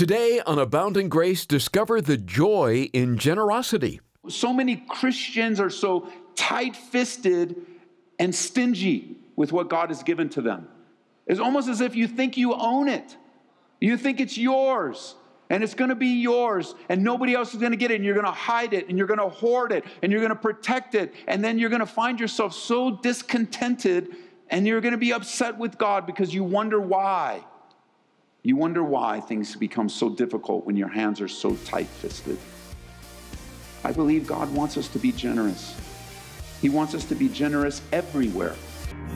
Today on Abounding Grace, discover the joy in generosity. So many Christians are so tight fisted and stingy with what God has given to them. It's almost as if you think you own it, you think it's yours. And it's gonna be yours, and nobody else is gonna get it, and you're gonna hide it, and you're gonna hoard it, and you're gonna protect it, and then you're gonna find yourself so discontented, and you're gonna be upset with God because you wonder why. You wonder why things become so difficult when your hands are so tight fisted. I believe God wants us to be generous. He wants us to be generous everywhere.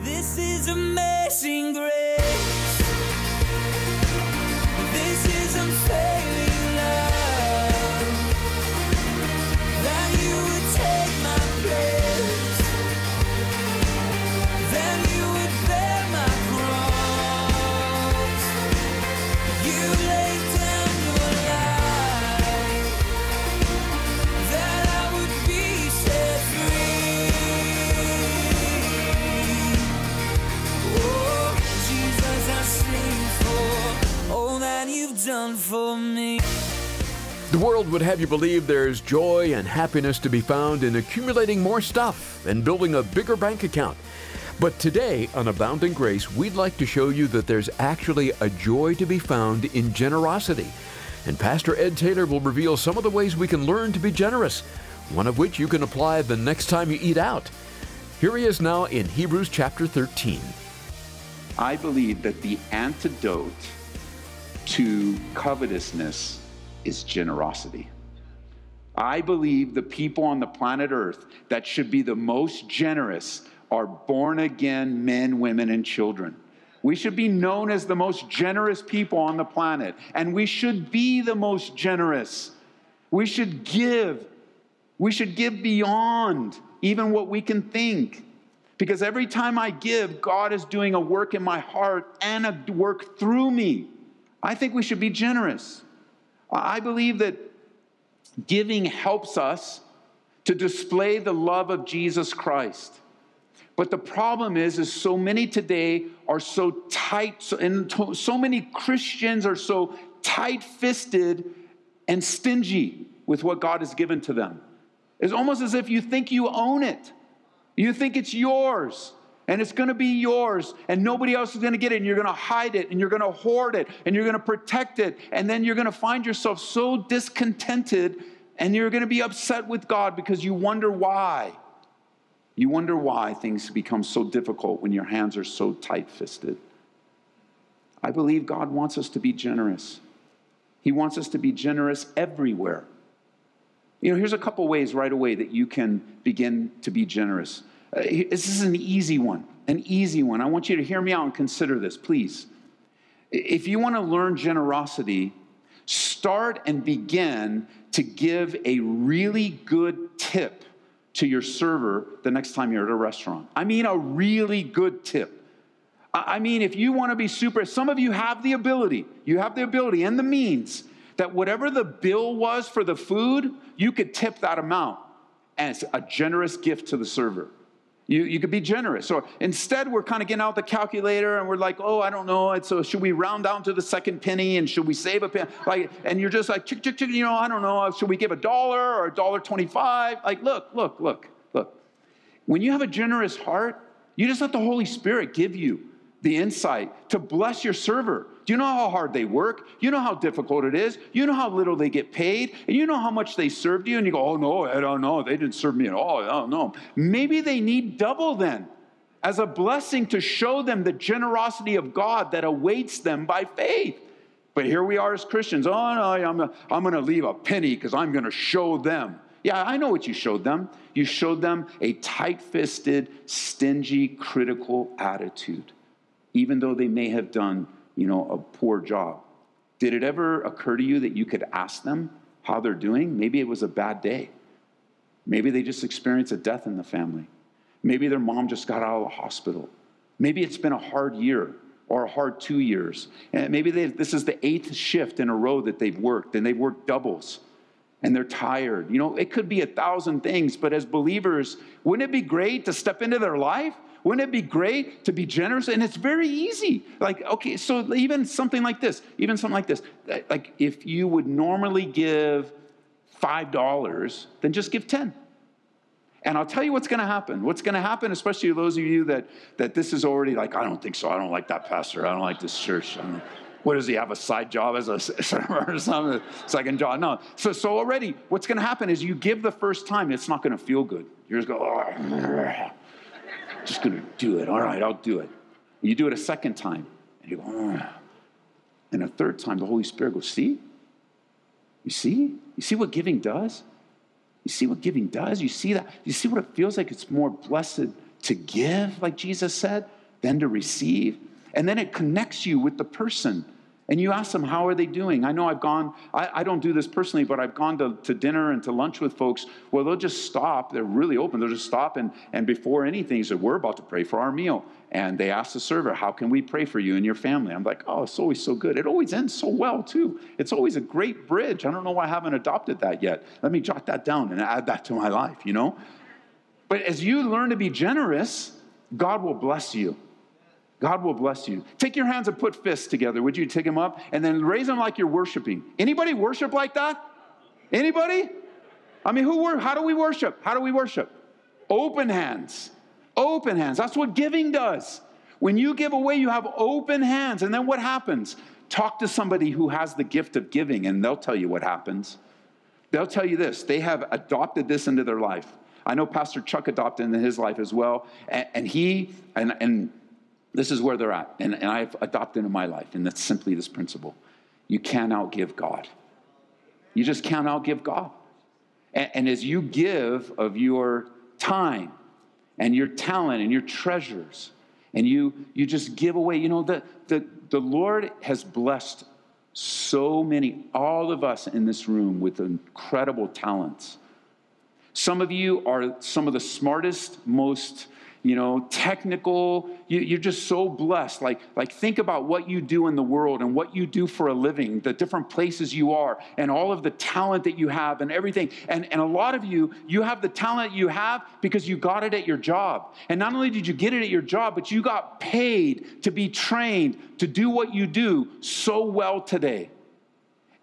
This is amazing grace. This is have you believe there's joy and happiness to be found in accumulating more stuff and building a bigger bank account. But today on Abounding Grace, we'd like to show you that there's actually a joy to be found in generosity. And Pastor Ed Taylor will reveal some of the ways we can learn to be generous, one of which you can apply the next time you eat out. Here he is now in Hebrews chapter 13. I believe that the antidote to covetousness is generosity. I believe the people on the planet Earth that should be the most generous are born again men, women, and children. We should be known as the most generous people on the planet, and we should be the most generous. We should give. We should give beyond even what we can think. Because every time I give, God is doing a work in my heart and a work through me. I think we should be generous. I believe that giving helps us to display the love of Jesus Christ. But the problem is, is so many today are so tight, and so many Christians are so tight-fisted and stingy with what God has given to them. It's almost as if you think you own it. You think it's yours and it's going to be yours and nobody else is going to get it and you're going to hide it and you're going to hoard it and you're going to protect it and then you're going to find yourself so discontented and you're going to be upset with God because you wonder why. You wonder why things become so difficult when your hands are so tight fisted. I believe God wants us to be generous. He wants us to be generous everywhere. You know, here's a couple ways right away that you can begin to be generous. Uh, this is an easy one, an easy one. I want you to hear me out and consider this, please. If you want to learn generosity, start and begin to give a really good tip to your server the next time you're at a restaurant. I mean, a really good tip. I I mean, if you want to be super, some of you have the ability, you have the ability and the means that whatever the bill was for the food, you could tip that amount. as a generous gift to the server. You, you could be generous. Or instead, we're kind of getting out the calculator and we're like, oh, I don't know. And so should we round down to the second penny and should we save a penny? Like, and you're just like, chick, chick, chick, you know, I don't know. Uh, should we give a dollar or a dollar 25? Like, look, look, look, look. When you have a generous heart, you just let the Holy Spirit give you the insight to bless your server. Do you know how hard they work? You know how difficult it is. You know how little they get paid. And you know how much they served you. And you go, oh, no, I don't know. They didn't serve me at all. I don't know. Maybe they need double then as a blessing to show them the generosity of God that awaits them by faith. But here we are as Christians. Oh, no, I'm, I'm going to leave a penny because I'm going to show them. Yeah, I know what you showed them. You showed them a tight fisted, stingy, critical attitude, even though they may have done, you know, a poor job. Did it ever occur to you that you could ask them how they're doing? Maybe it was a bad day. Maybe they just experienced a death in the family. Maybe their mom just got out of the hospital. Maybe it's been a hard year or a hard two years. And maybe they, this is the eighth shift in a row that they've worked and they've worked doubles and they're tired. You know, it could be a thousand things, but as believers, wouldn't it be great to step into their life Wouldn't it be great to be generous? And it's very easy. Like, okay, so even something like this, even something like this, like if you would normally give $5, then just give 10. And I'll tell you what's going to happen. What's going to happen, especially to those of you that, that this is already like, I don't think so. I don't like that pastor. I don't like this church. What does he have a side job as a server or something? Second job? No. So, so already, what's going to happen is you give the first time, it's not going to feel good. You're just going, oh, just going to do it. All right, I'll do it. You do it a second time, and you go, oh. and a third time, the Holy Spirit goes, see? You see? You see what giving does? You see what giving does? You see that? You see what it feels like? It's more blessed to give, like Jesus said, than to receive. And then it connects you with the person. And you ask them, how are they doing? I know I've gone, I, I don't do this personally, but I've gone to, to dinner and to lunch with folks where they'll just stop. They're really open. They'll just stop. And, and before anything, say, we're about to pray for our meal. And they ask the server, how can we pray for you and your family? I'm like, oh, it's always so good. It always ends so well, too. It's always a great bridge. I don't know why I haven't adopted that yet. Let me jot that down and add that to my life, you know? But as you learn to be generous, God will bless you. God will bless you. Take your hands and put fists together. Would you take them up and then raise them like you're worshiping? Anybody worship like that? Anybody? I mean, who? Were? How do we worship? How do we worship? Open hands. Open hands. That's what giving does. When you give away, you have open hands. And then what happens? Talk to somebody who has the gift of giving, and they'll tell you what happens. They'll tell you this they have adopted this into their life. I know Pastor Chuck adopted into his life as well. And, and he, and, and this is where they're at. And, and I've adopted into my life, and that's simply this principle you can't outgive God. You just can't outgive God. And, and as you give of your time, and your talent and your treasures and you you just give away you know the the, the lord has blessed so many all of us in this room with incredible talents some of you are some of the smartest most you know, technical. You, are just so blessed. Like, like, think about what you do in the world and what you do for a living, the different places you are, and all of the talent that you have and everything. And, and a lot of you, you have the talent you have because you got it at your job. And not only did you get it at your job, but you got paid to be trained to do what you do so well today.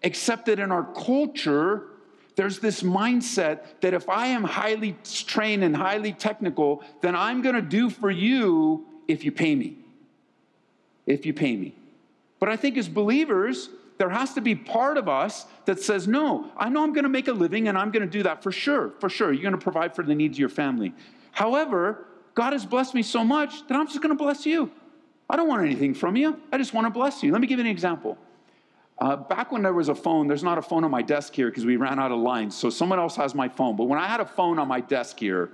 Except that in our culture, there's this mindset that if I am highly trained and highly technical, then I'm going to do for you if you pay me. If you pay me. But I think as believers, there has to be part of us that says, No, I know I'm going to make a living and I'm going to do that for sure. For sure. You're going to provide for the needs of your family. However, God has blessed me so much that I'm just going to bless you. I don't want anything from you. I just want to bless you. Let me give you an example. Uh, back when there was a phone, there's not a phone on my desk here because we ran out of lines. So someone else has my phone. But when I had a phone on my desk here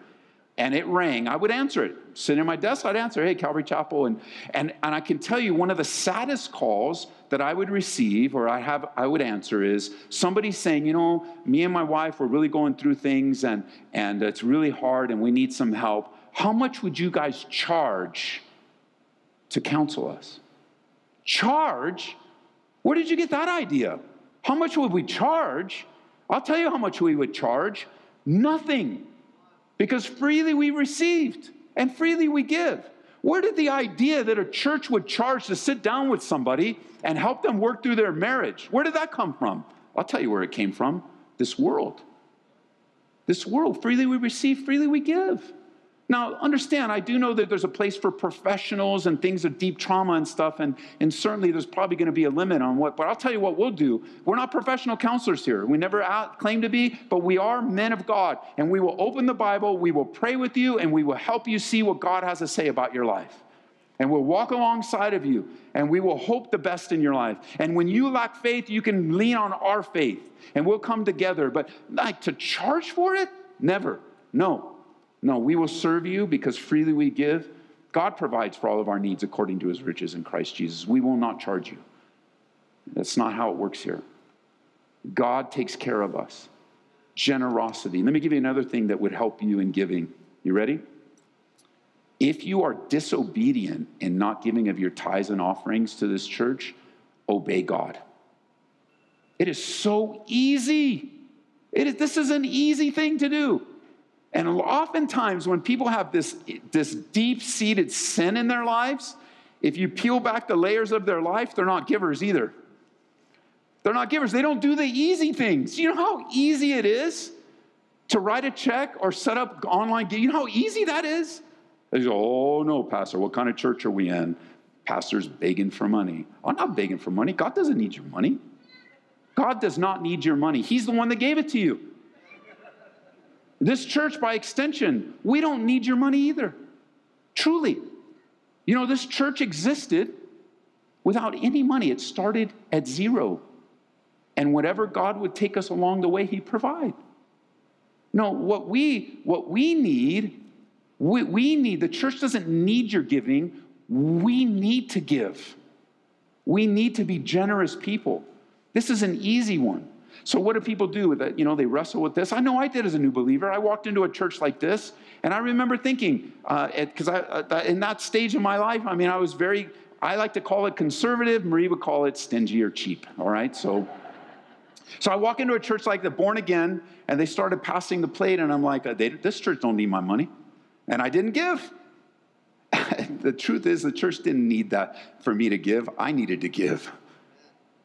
and it rang, I would answer it. Sitting at my desk, I'd answer, hey, Calvary Chapel. And, and, and I can tell you one of the saddest calls that I would receive or I, have, I would answer is somebody saying, you know, me and my wife, we're really going through things and, and it's really hard and we need some help. How much would you guys charge to counsel us? Charge? Where did you get that idea? How much would we charge? I'll tell you how much we would charge. Nothing. Because freely we received and freely we give. Where did the idea that a church would charge to sit down with somebody and help them work through their marriage? Where did that come from? I'll tell you where it came from this world. This world. Freely we receive, freely we give. Now, understand, I do know that there's a place for professionals and things of deep trauma and stuff, and, and certainly there's probably going to be a limit on what, but I'll tell you what we'll do. We're not professional counselors here. We never out, claim to be, but we are men of God, and we will open the Bible, we will pray with you, and we will help you see what God has to say about your life. And we'll walk alongside of you, and we will hope the best in your life. And when you lack faith, you can lean on our faith, and we'll come together. But like to charge for it? Never. No. No, we will serve you because freely we give. God provides for all of our needs according to his riches in Christ Jesus. We will not charge you. That's not how it works here. God takes care of us. Generosity. Let me give you another thing that would help you in giving. You ready? If you are disobedient in not giving of your tithes and offerings to this church, obey God. It is so easy. It is, this is an easy thing to do. And oftentimes, when people have this, this deep seated sin in their lives, if you peel back the layers of their life, they're not givers either. They're not givers. They don't do the easy things. You know how easy it is to write a check or set up online? You know how easy that is? They go, Oh, no, Pastor, what kind of church are we in? Pastor's begging for money. I'm not begging for money. God doesn't need your money. God does not need your money. He's the one that gave it to you. This church, by extension, we don't need your money either. Truly. You know, this church existed without any money, it started at zero. And whatever God would take us along the way, He'd provide. No, what we, what we need, we, we need, the church doesn't need your giving. We need to give. We need to be generous people. This is an easy one. So what do people do with it? You know, they wrestle with this. I know I did as a new believer. I walked into a church like this, and I remember thinking, because uh, uh, in that stage of my life, I mean, I was very, I like to call it conservative. Marie would call it stingy or cheap. All right, so. So I walk into a church like the Born Again, and they started passing the plate, and I'm like, uh, this church don't need my money, and I didn't give. the truth is, the church didn't need that for me to give. I needed to give.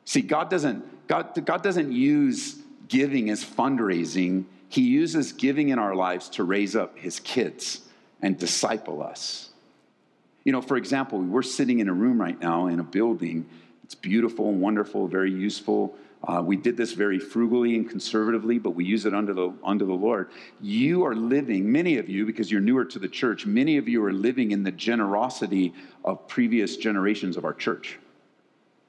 See, God doesn't, God, God doesn't use giving as fundraising. He uses giving in our lives to raise up his kids and disciple us. You know, for example, we're sitting in a room right now in a building. It's beautiful, wonderful, very useful. Uh, we did this very frugally and conservatively, but we use it under the, under the Lord. You are living, many of you, because you're newer to the church, many of you are living in the generosity of previous generations of our church.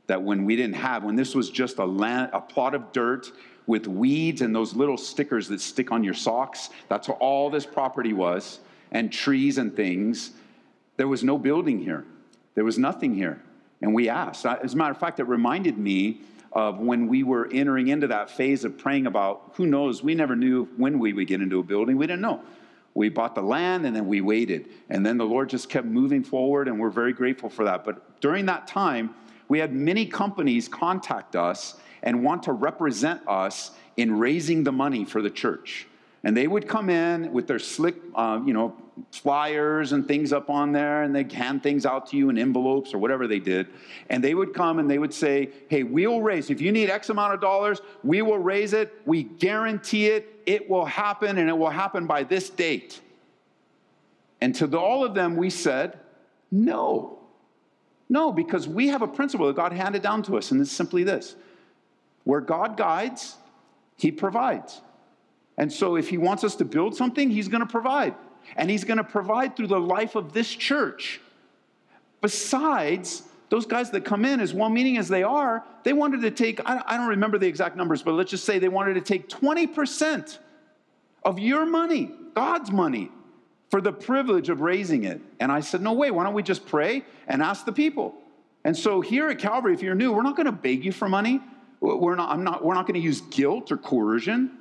That when we didn't have, when this was just a, land, a plot of dirt with weeds and those little stickers that stick on your socks, that's all this property was, and trees and things, there was no building here. There was nothing here. And we asked. As a matter of fact, it reminded me of when we were entering into that phase of praying about who knows, we never knew when we would get into a building. We didn't know. We bought the land and then we waited. And then the Lord just kept moving forward, and we're very grateful for that. But during that time, we had many companies contact us and want to represent us in raising the money for the church. And they would come in with their slick, uh, you know, flyers and things up on there, and they'd hand things out to you in envelopes or whatever they did. And they would come and they would say, Hey, we'll raise, if you need X amount of dollars, we will raise it. We guarantee it. It will happen, and it will happen by this date. And to the, all of them, we said, No. No, because we have a principle that God handed down to us, and it's simply this where God guides, He provides. And so if he wants us to build something, he's going to provide. And he's going to provide through the life of this church. Besides, those guys that come in, as well meaning as they are, they wanted to take, I don't remember the exact numbers, but let's just say they wanted to take 20% of your money, God's money, for the privilege of raising it. And I said, no way, why don't we just pray and ask the people? And so here at Calvary, if you're new, we're not going to beg you for money. We're not, I'm not, we're not going to use guilt or coercion.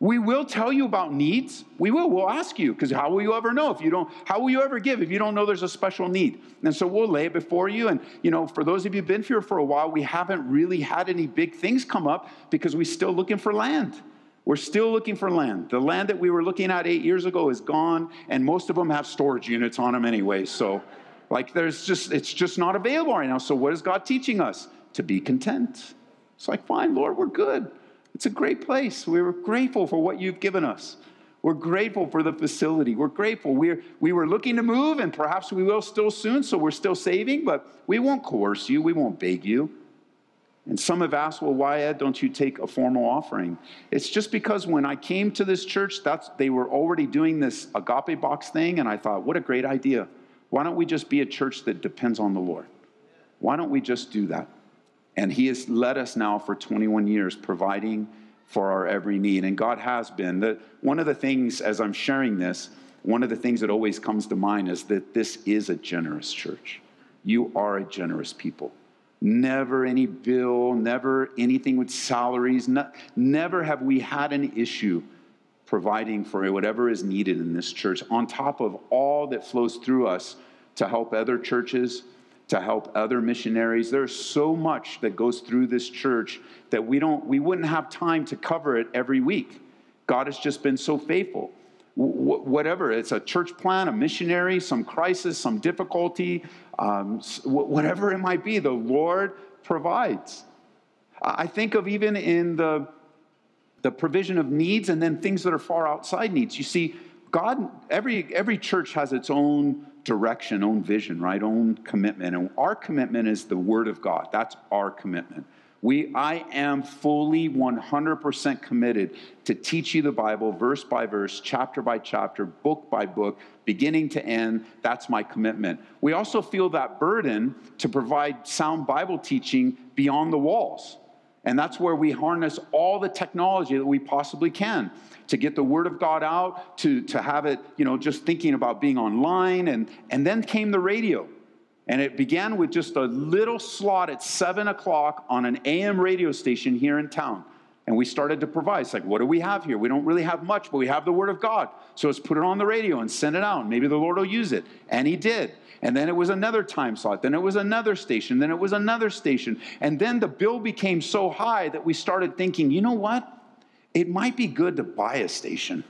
We will tell you about needs. We will. We'll ask you because how will you ever know if you don't? How will you ever give if you don't know there's a special need? And so we'll lay it before you. And you know, for those of you who've been here for a while, we haven't really had any big things come up because we're still looking for land. We're still looking for land. The land that we were looking at eight years ago is gone, and most of them have storage units on them anyway. So, like, there's just it's just not available right now. So, what is God teaching us? To be content. It's like, fine, Lord, we're good. It's a great place. We're grateful for what you've given us. We're grateful for the facility. We're grateful. We're, we were looking to move, and perhaps we will still soon, so we're still saving, but we won't coerce you. We won't beg you. And some have asked, well, why, Ed, don't you take a formal offering? It's just because when I came to this church, that's, they were already doing this agape box thing, and I thought, what a great idea. Why don't we just be a church that depends on the Lord? Why don't we just do that? And He has led us now for 21 years, providing for our every need. And God has been. The, one of the things, as I'm sharing this, one of the things that always comes to mind is that this is a generous church. You are a generous people. Never any bill, never anything with salaries, never have we had an issue providing for whatever is needed in this church, on top of all that flows through us to help other churches, to help other missionaries. There's so much that goes through this church that we don't we wouldn't have time to cover it every week. God has just been so faithful. Wh- whatever. It's a church plan, a missionary, some crisis, some difficulty, um, whatever it might be, the Lord provides. I think of even in the, the provision of needs and then things that are far outside needs. You see, God, every, every church has its own direction, own vision, right? Own commitment. And our commitment is the Word of God. That's our commitment. We, I am fully 100% committed to teach you the Bible verse by verse, chapter by chapter, book by book, beginning to end. That's my commitment. We also feel that burden to provide sound Bible teaching beyond the walls. And that's where we harness all the technology that we possibly can to get the word of God out, to, to have it, you know, just thinking about being online. And, and then came the radio. And it began with just a little slot at seven o'clock on an AM radio station here in town. And we started to provide. It's like, what do we have here? We don't really have much, but we have the Word of God. So let's put it on the radio and send it out. Maybe the Lord will use it. And He did. And then it was another time slot. Then it was another station. Then it was another station. And then the bill became so high that we started thinking, you know what? It might be good to buy a station.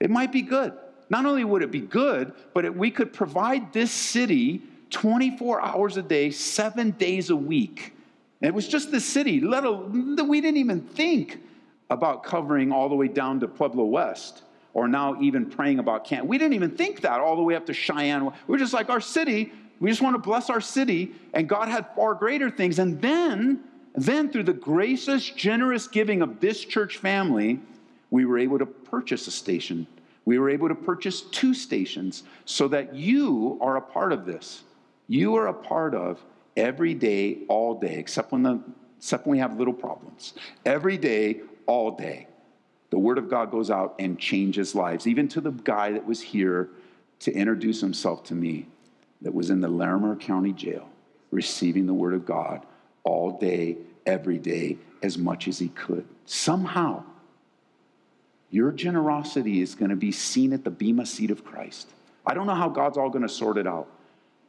It might be good. Not only would it be good, but it, we could provide this city 24 hours a day, seven days a week. And it was just the city, let alone, we didn't even think about covering all the way down to Pueblo West or now even praying about Canton. We didn't even think that all the way up to Cheyenne. We are just like our city, we just want to bless our city, and God had far greater things. And then, then through the gracious, generous giving of this church family, we were able to purchase a station. We were able to purchase two stations so that you are a part of this. You are a part of every day, all day, except when, the, except when we have little problems. Every day, all day. The Word of God goes out and changes lives, even to the guy that was here to introduce himself to me, that was in the Larimer County Jail, receiving the Word of God all day, every day, as much as he could. Somehow, your generosity is going to be seen at the Bema seat of Christ. I don't know how God's all going to sort it out,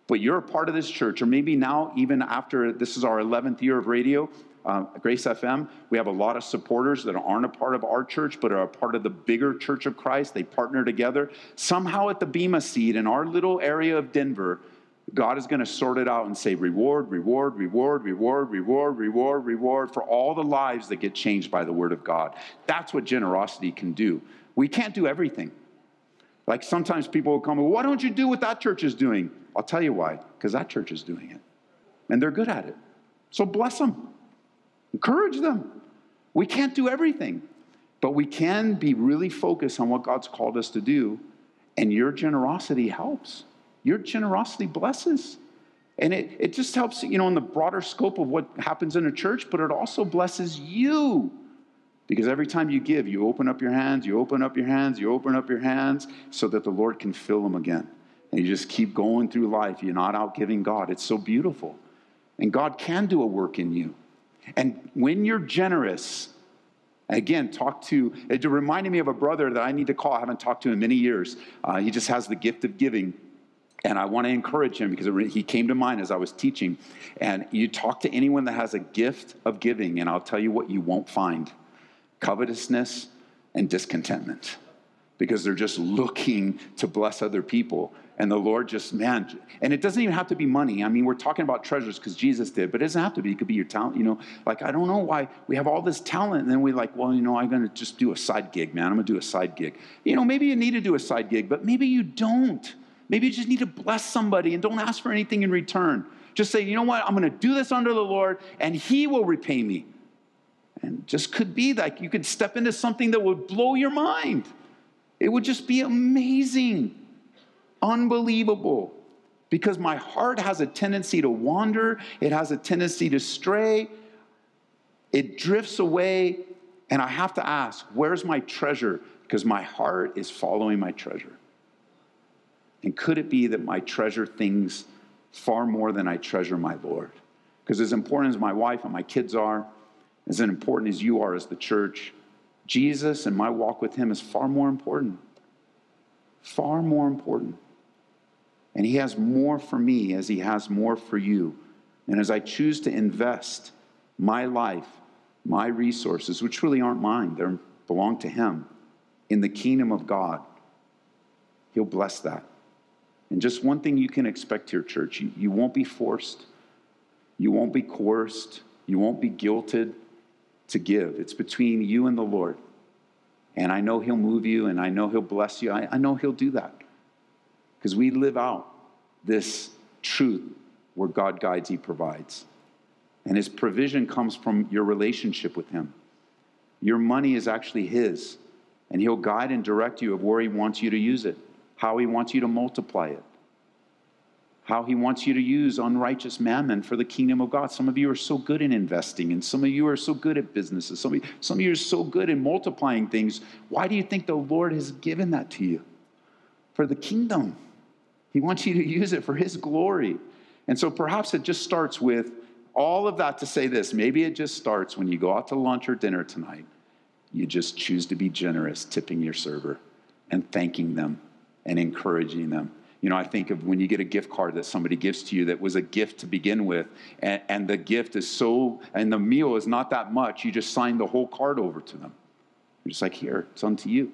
but you're a part of this church, or maybe now, even after this is our 11th year of radio, uh, Grace FM, we have a lot of supporters that aren't a part of our church, but are a part of the bigger Church of Christ. They partner together. Somehow at the Bema seat in our little area of Denver, God is going to sort it out and say reward, reward, reward, reward, reward, reward, reward for all the lives that get changed by the word of God. That's what generosity can do. We can't do everything. Like sometimes people will come, why don't you do what that church is doing? I'll tell you why, because that church is doing it. And they're good at it. So bless them, encourage them. We can't do everything, but we can be really focused on what God's called us to do, and your generosity helps. Your generosity blesses. And it, it just helps, you know, in the broader scope of what happens in a church, but it also blesses you. Because every time you give, you open up your hands, you open up your hands, you open up your hands so that the Lord can fill them again. And you just keep going through life. You're not out giving God. It's so beautiful. And God can do a work in you. And when you're generous, Again, talk to, it reminded me of a brother that I need to call. I haven't talked to him in many years. Uh, he just has the gift of giving. And I want to encourage him because he came to mind as I was teaching. And you talk to anyone that has a gift of giving, and I'll tell you what you won't find covetousness and discontentment because they're just looking to bless other people. And the Lord just, man, and it doesn't even have to be money. I mean, we're talking about treasures because Jesus did, but it doesn't have to be. It could be your talent. You know, like, I don't know why we have all this talent. And then we like, well, you know, I'm going to just do a side gig, man. I'm going to do a side gig. You know, maybe you need to do a side gig, but maybe you don't. Maybe you just need to bless somebody and don't ask for anything in return. Just say, you know what? I'm going to do this under the Lord and He will repay me. And just could be like you could step into something that would blow your mind. It would just be amazing, unbelievable. Because my heart has a tendency to wander, it has a tendency to stray, it drifts away, and I have to ask, where's my treasure? Because my heart is following my treasure. And could it be that my treasure things far more than I treasure my Lord? Because as important as my wife and my kids are, as important as you are as the church, Jesus and my walk with Him is far more important. Far more important. And He has more for me as He has more for you. And as I choose to invest my life, my resources, which really aren't mine, they belong to Him, in the kingdom of God, He'll bless that. And just one thing you can expect here, church you, you won't be forced, you won't be coerced, you won't be guilted to give. It's between you and the Lord. And I know He'll move you and I know He'll bless you. I, I know He'll do that because we live out this truth where God guides, He provides. And His provision comes from your relationship with Him. Your money is actually His, and He'll guide and direct you of where He wants you to use it, how He wants you to multiply it, how He wants you to use unrighteous mammon for the kingdom of God. Some of you are so good in investing, and some of you are so good at businesses. Some of you, some of you are so good in multiplying things. Why do you think the Lord has given that to you? For the kingdom. He wants you to use it for His glory. And so perhaps it just starts with all of that to say this. Maybe it just starts when you go out to lunch or dinner tonight. You just choose to be generous, tipping your server and thanking them and encouraging them. You know, I think of when you get a gift card that somebody gives to you that was a gift to begin with, and, and the gift is so, and the meal is not that much, you just sign the whole card over to them. You're just like, here, it's unto you.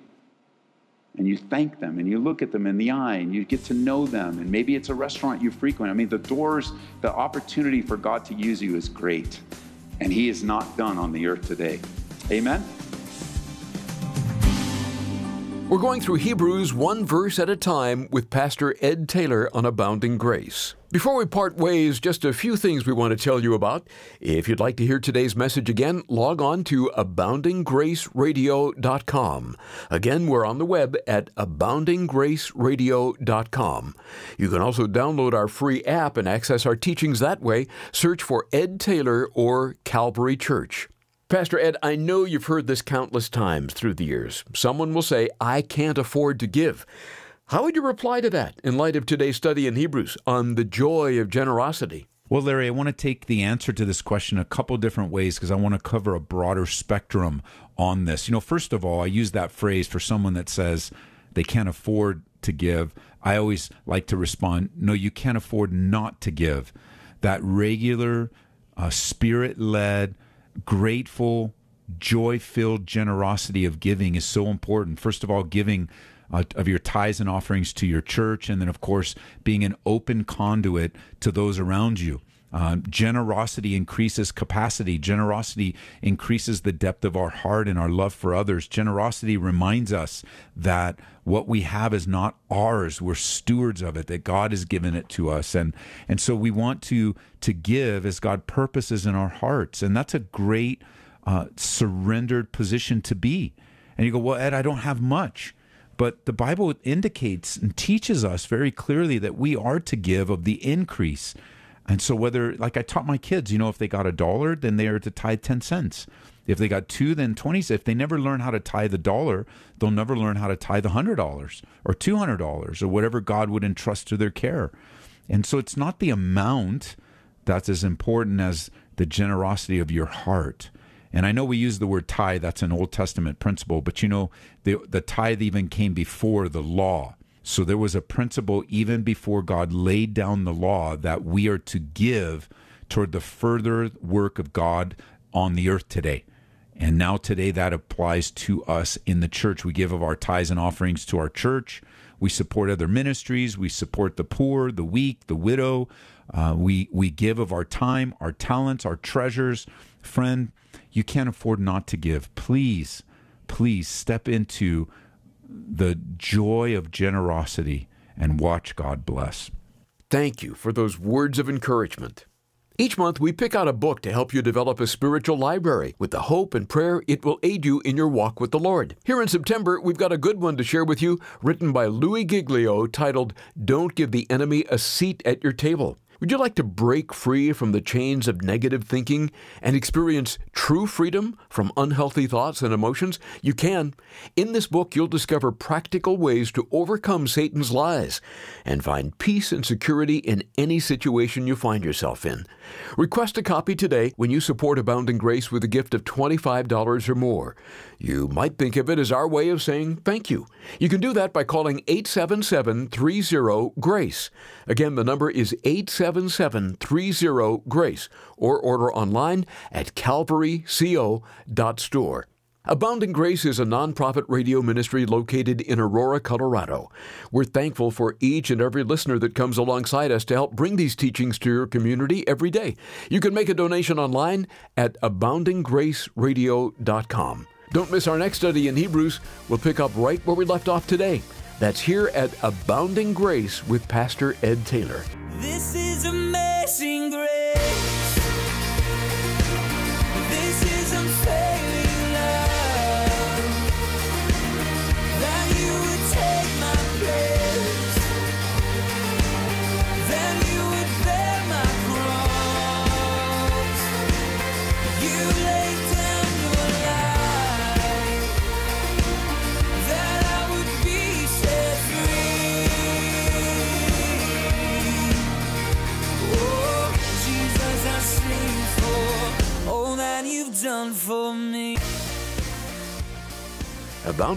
And you thank them and you look at them in the eye and you get to know them and maybe it's a restaurant you frequent. I mean the doors the opportunity for god to use you is great and he is not done on the earth today. Amen We're going through Hebrews one verse at a time with Pastor Ed Taylor on Abounding Grace. Before we part ways, just a few things we want to tell you about. If you'd like to hear today's message again, log on to aboundinggraceradio.com. Again, we're on the web at aboundinggraceradio.com. You can also download our free app and access our teachings that way. Search for Ed Taylor or Calvary Church. Pastor Ed, I know you've heard this countless times through the years. Someone will say, I can't afford to give. How would you reply to that in light of today's study in Hebrews on the joy of generosity? Well, Larry, I want to take the answer to this question a couple different ways because I want to cover a broader spectrum on this. You know, first of all, I use that phrase for someone that says they can't afford to give. I always like to respond, no, you can't afford not to give. That regular, uh, spirit led, grateful, joy filled generosity of giving is so important. First of all, giving uh, of your tithes and offerings to your church, and then, of course, being an open conduit to those around you. Uh, generosity increases capacity. Generosity increases the depth of our heart and our love for others. Generosity reminds us that what we have is not ours. We're stewards of it, that God has given it to us. And, and so we want to, to give as God purposes in our hearts. And that's a great uh, surrendered position to be. And you go, well, Ed, I don't have much. But the Bible indicates and teaches us very clearly that we are to give of the increase. And so, whether, like I taught my kids, you know, if they got a dollar, then they are to tithe 10 cents. If they got two, then 20. If they never learn how to tithe the dollar, they'll never learn how to tithe $100 or $200 or whatever God would entrust to their care. And so, it's not the amount that's as important as the generosity of your heart. And I know we use the word tithe, that's an Old Testament principle, but you know, the, the tithe even came before the law. So there was a principle even before God laid down the law that we are to give toward the further work of God on the earth today. And now today that applies to us in the church. We give of our tithes and offerings to our church. We support other ministries. We support the poor, the weak, the widow. Uh, we we give of our time, our talents, our treasures. Friend, you can't afford not to give. Please, please step into the joy of generosity and watch God bless. Thank you for those words of encouragement. Each month, we pick out a book to help you develop a spiritual library with the hope and prayer it will aid you in your walk with the Lord. Here in September, we've got a good one to share with you, written by Louie Giglio, titled Don't Give the Enemy a Seat at Your Table. Would you like to break free from the chains of negative thinking and experience true freedom from unhealthy thoughts and emotions? You can. In this book, you'll discover practical ways to overcome Satan's lies and find peace and security in any situation you find yourself in. Request a copy today when you support Abounding Grace with a gift of $25 or more. You might think of it as our way of saying thank you. You can do that by calling 877 30 GRACE. Again, the number is 877 30 GRACE or order online at calvaryco.store. Abounding Grace is a nonprofit radio ministry located in Aurora, Colorado. We're thankful for each and every listener that comes alongside us to help bring these teachings to your community every day. You can make a donation online at aboundinggraceradio.com. Don't miss our next study in Hebrews. We'll pick up right where we left off today. That's here at Abounding Grace with Pastor Ed Taylor. This is amazing grace.